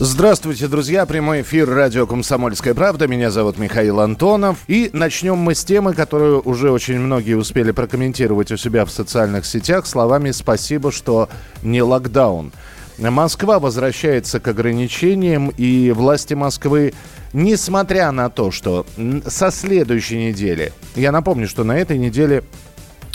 Здравствуйте, друзья. Прямой эфир радио «Комсомольская правда». Меня зовут Михаил Антонов. И начнем мы с темы, которую уже очень многие успели прокомментировать у себя в социальных сетях словами «Спасибо, что не локдаун». Москва возвращается к ограничениям, и власти Москвы, несмотря на то, что со следующей недели, я напомню, что на этой неделе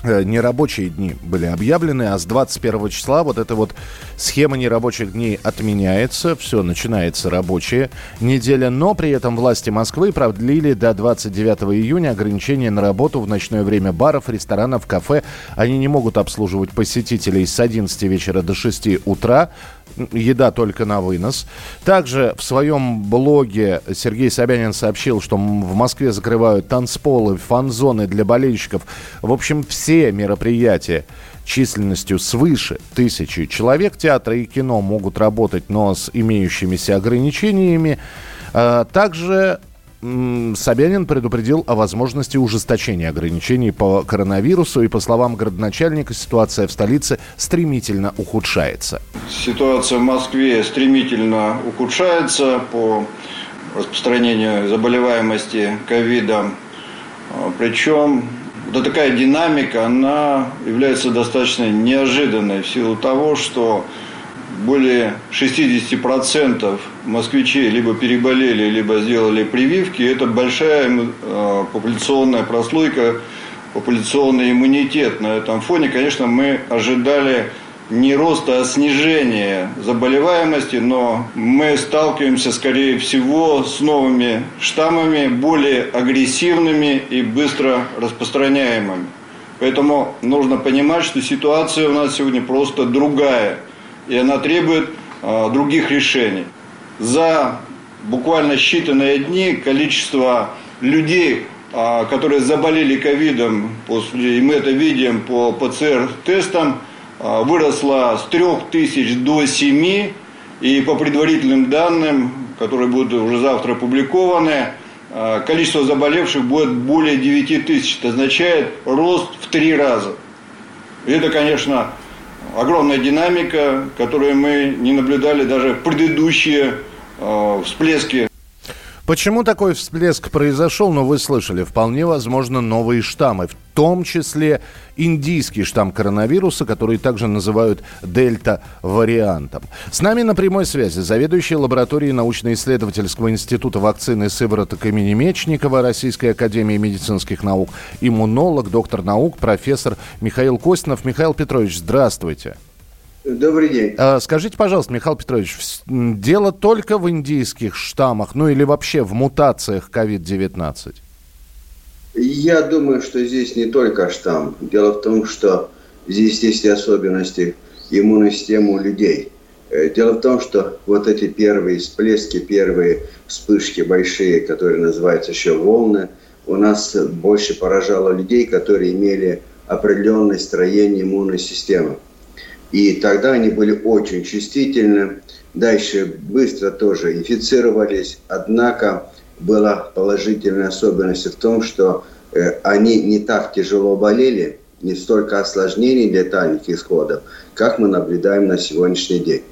нерабочие дни были объявлены, а с 21 числа вот эта вот схема нерабочих дней отменяется, все, начинается рабочая неделя, но при этом власти Москвы продлили до 29 июня ограничения на работу в ночное время баров, ресторанов, кафе. Они не могут обслуживать посетителей с 11 вечера до 6 утра, еда только на вынос. Также в своем блоге Сергей Собянин сообщил, что в Москве закрывают танцполы, фан-зоны для болельщиков. В общем, все мероприятия численностью свыше тысячи человек театра и кино могут работать, но с имеющимися ограничениями. А, также Собянин предупредил о возможности ужесточения ограничений по коронавирусу. И по словам городначальника, ситуация в столице стремительно ухудшается. Ситуация в Москве стремительно ухудшается по распространению заболеваемости ковидом. Причем вот такая динамика, она является достаточно неожиданной в силу того, что более 60% москвичей либо переболели, либо сделали прививки. Это большая э, популяционная прослойка, популяционный иммунитет. На этом фоне, конечно, мы ожидали не роста, а снижения заболеваемости, но мы сталкиваемся, скорее всего, с новыми штаммами, более агрессивными и быстро распространяемыми. Поэтому нужно понимать, что ситуация у нас сегодня просто другая – и она требует э, других решений. За буквально считанные дни количество людей, э, которые заболели ковидом, и мы это видим по ПЦР-тестам, э, выросло с 3 тысяч до 7, и по предварительным данным, которые будут уже завтра опубликованы, количество заболевших будет более 9 тысяч. Это означает рост в три раза. И это, конечно, огромная динамика, которую мы не наблюдали даже в предыдущие э, всплески. Почему такой всплеск произошел, ну вы слышали, вполне возможно новые штаммы, том числе индийский штамм коронавируса, который также называют дельта-вариантом. С нами на прямой связи заведующий лабораторией научно-исследовательского института вакцины сывороток имени Мечникова Российской академии медицинских наук, иммунолог, доктор наук, профессор Михаил Костинов. Михаил Петрович, здравствуйте. Добрый день. А, скажите, пожалуйста, Михаил Петрович, дело только в индийских штаммах, ну или вообще в мутациях COVID-19? Я думаю, что здесь не только штамм. Дело в том, что здесь есть и особенности иммунной системы у людей. Э, дело в том, что вот эти первые всплески, первые вспышки большие, которые называются еще волны, у нас больше поражало людей, которые имели определенное строение иммунной системы. И тогда они были очень чувствительны. Дальше быстро тоже инфицировались. Однако была положительная особенность в том, что э, они не так тяжело болели, не столько осложнений летальных исходов, как мы наблюдаем на сегодняшний день.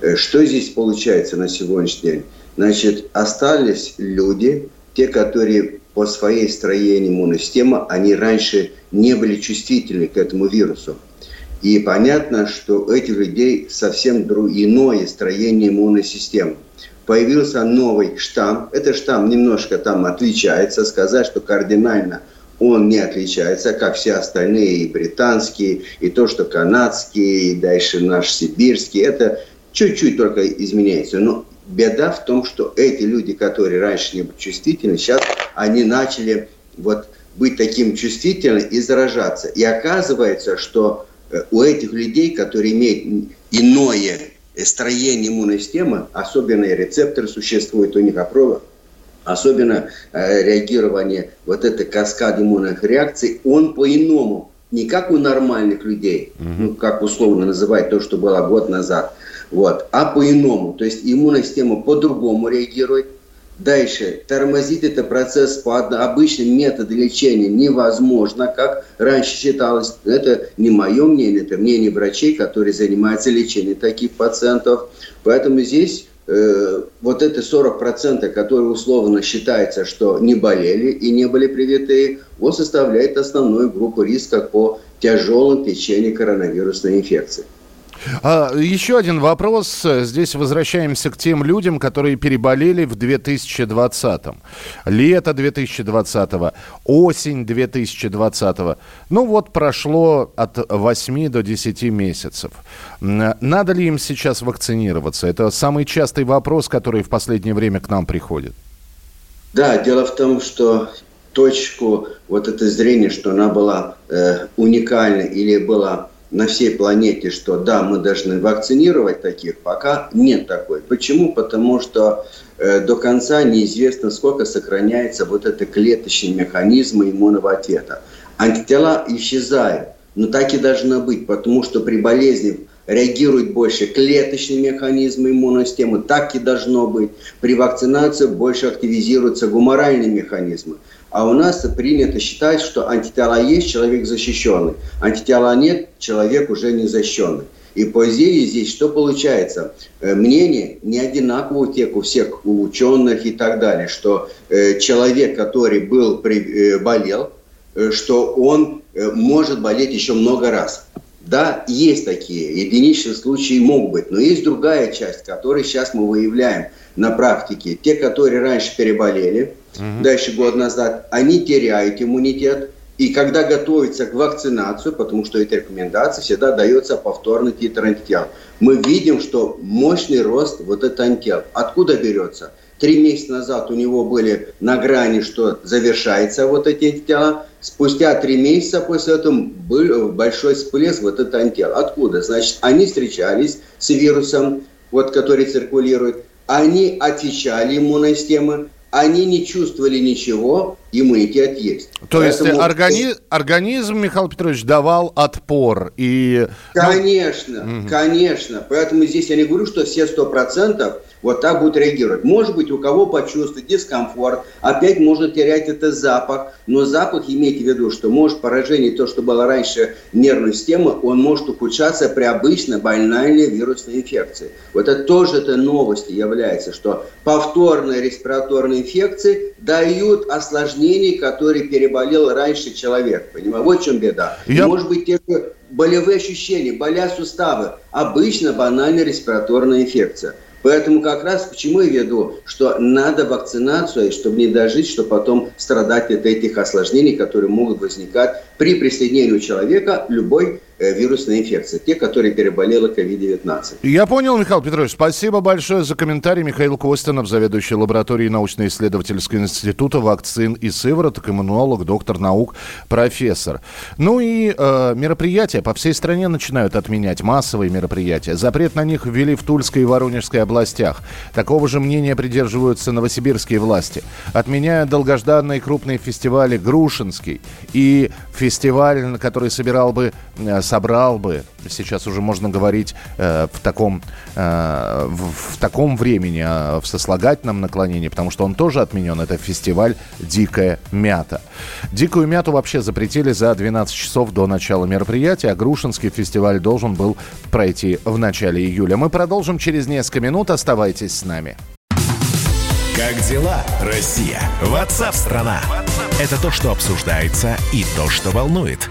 Э, что здесь получается на сегодняшний день? Значит, остались люди, те, которые по своей строению иммунной системы, они раньше не были чувствительны к этому вирусу. И понятно, что у этих людей совсем иное строение иммунной системы. Появился новый штамм. Этот штамм немножко там отличается. Сказать, что кардинально он не отличается, как все остальные, и британские, и то, что канадские, и дальше наш сибирский. Это чуть-чуть только изменяется. Но беда в том, что эти люди, которые раньше не были чувствительны, сейчас они начали вот быть таким чувствительным и заражаться. И оказывается, что Э, у этих людей, которые имеют иное строение иммунной системы, особенные рецепторы существуют у них, особенно э, реагирование, вот это каскад иммунных реакций, он по-иному, не как у нормальных людей, угу. ну, как условно называть то, что было год назад, вот, а по-иному. То есть иммунная система по-другому реагирует. Дальше, тормозить этот процесс по обычным методам лечения невозможно, как раньше считалось. Это не мое мнение, это мнение врачей, которые занимаются лечением таких пациентов. Поэтому здесь э, вот эти 40%, которые условно считается, что не болели и не были привиты, он составляет основную группу риска по тяжелым течению коронавирусной инфекции. А, еще один вопрос. Здесь возвращаемся к тем людям, которые переболели в 2020-м. Лето 2020-го, осень 2020-го. Ну вот прошло от 8 до 10 месяцев. Надо ли им сейчас вакцинироваться? Это самый частый вопрос, который в последнее время к нам приходит. Да, дело в том, что точку вот это зрение, что она была э, уникальна или была на всей планете, что да, мы должны вакцинировать таких, пока нет такой. Почему? Потому что э, до конца неизвестно, сколько сохраняется вот это клеточный механизм иммунного ответа. Антитела исчезают, но так и должно быть, потому что при болезни реагирует больше клеточный механизм иммунной системы, так и должно быть. При вакцинации больше активизируются гуморальные механизмы. А у нас принято считать, что антитела есть, человек защищенный. Антитела нет, человек уже не защищенный. И по идее здесь что получается? Э, мнение не одинаково у тех, у всех у ученых и так далее, что э, человек, который был, при, э, болел, что он может болеть еще много раз. Да, есть такие, единичные случаи могут быть, но есть другая часть, которую сейчас мы выявляем на практике. Те, которые раньше переболели, угу. дальше год назад, они теряют иммунитет. И когда готовятся к вакцинации, потому что эта рекомендация всегда дается повторный титр антител, мы видим, что мощный рост вот этого антител. Откуда берется? Три месяца назад у него были на грани, что завершается вот эти антитела. Спустя три месяца после этого был большой всплеск вот этого антител. Откуда? Значит, они встречались с вирусом, вот, который циркулирует, они отвечали иммунной системы, они не чувствовали ничего, иммунитет есть. То Поэтому... есть органи... организм, Михаил Петрович, давал отпор и... Ну, конечно, ну... конечно. Поэтому здесь я не говорю, что все сто процентов вот так будут реагировать. Может быть, у кого почувствует дискомфорт, опять можно терять это запах, но запах, имейте в виду, что может поражение, то, что было раньше нервной системы, он может ухудшаться при обычной больной вирусной инфекции. Вот это тоже это новости является, что повторные респираторные инфекции дают осложнения, которые переболел раньше человек. Понимаете? Вот в чем беда. Я... Может быть, те болевые ощущения, болят суставы, обычно банальная респираторная инфекция. Поэтому как раз к чему я веду, что надо вакцинацию, чтобы не дожить, чтобы потом страдать от этих осложнений, которые могут возникать при присоединении человека любой Э, вирусной инфекции, те, которые переболели COVID-19. Я понял, Михаил Петрович. Спасибо большое за комментарий. Михаил Костинов, заведующий лабораторией научно-исследовательского института вакцин и сывороток, иммунолог, доктор наук, профессор. Ну и э, мероприятия по всей стране начинают отменять, массовые мероприятия. Запрет на них ввели в Тульской и Воронежской областях. Такого же мнения придерживаются новосибирские власти. Отменяют долгожданные крупные фестивали Грушинский и фестиваль, который собирал бы э, собрал бы, сейчас уже можно говорить э, в, таком, э, в, в таком времени, э, в сослагательном наклонении, потому что он тоже отменен. Это фестиваль «Дикая мята». «Дикую мяту» вообще запретили за 12 часов до начала мероприятия, а Грушинский фестиваль должен был пройти в начале июля. Мы продолжим через несколько минут. Оставайтесь с нами. Как дела, Россия? Ватсап-страна! Это то, что обсуждается и то, что волнует.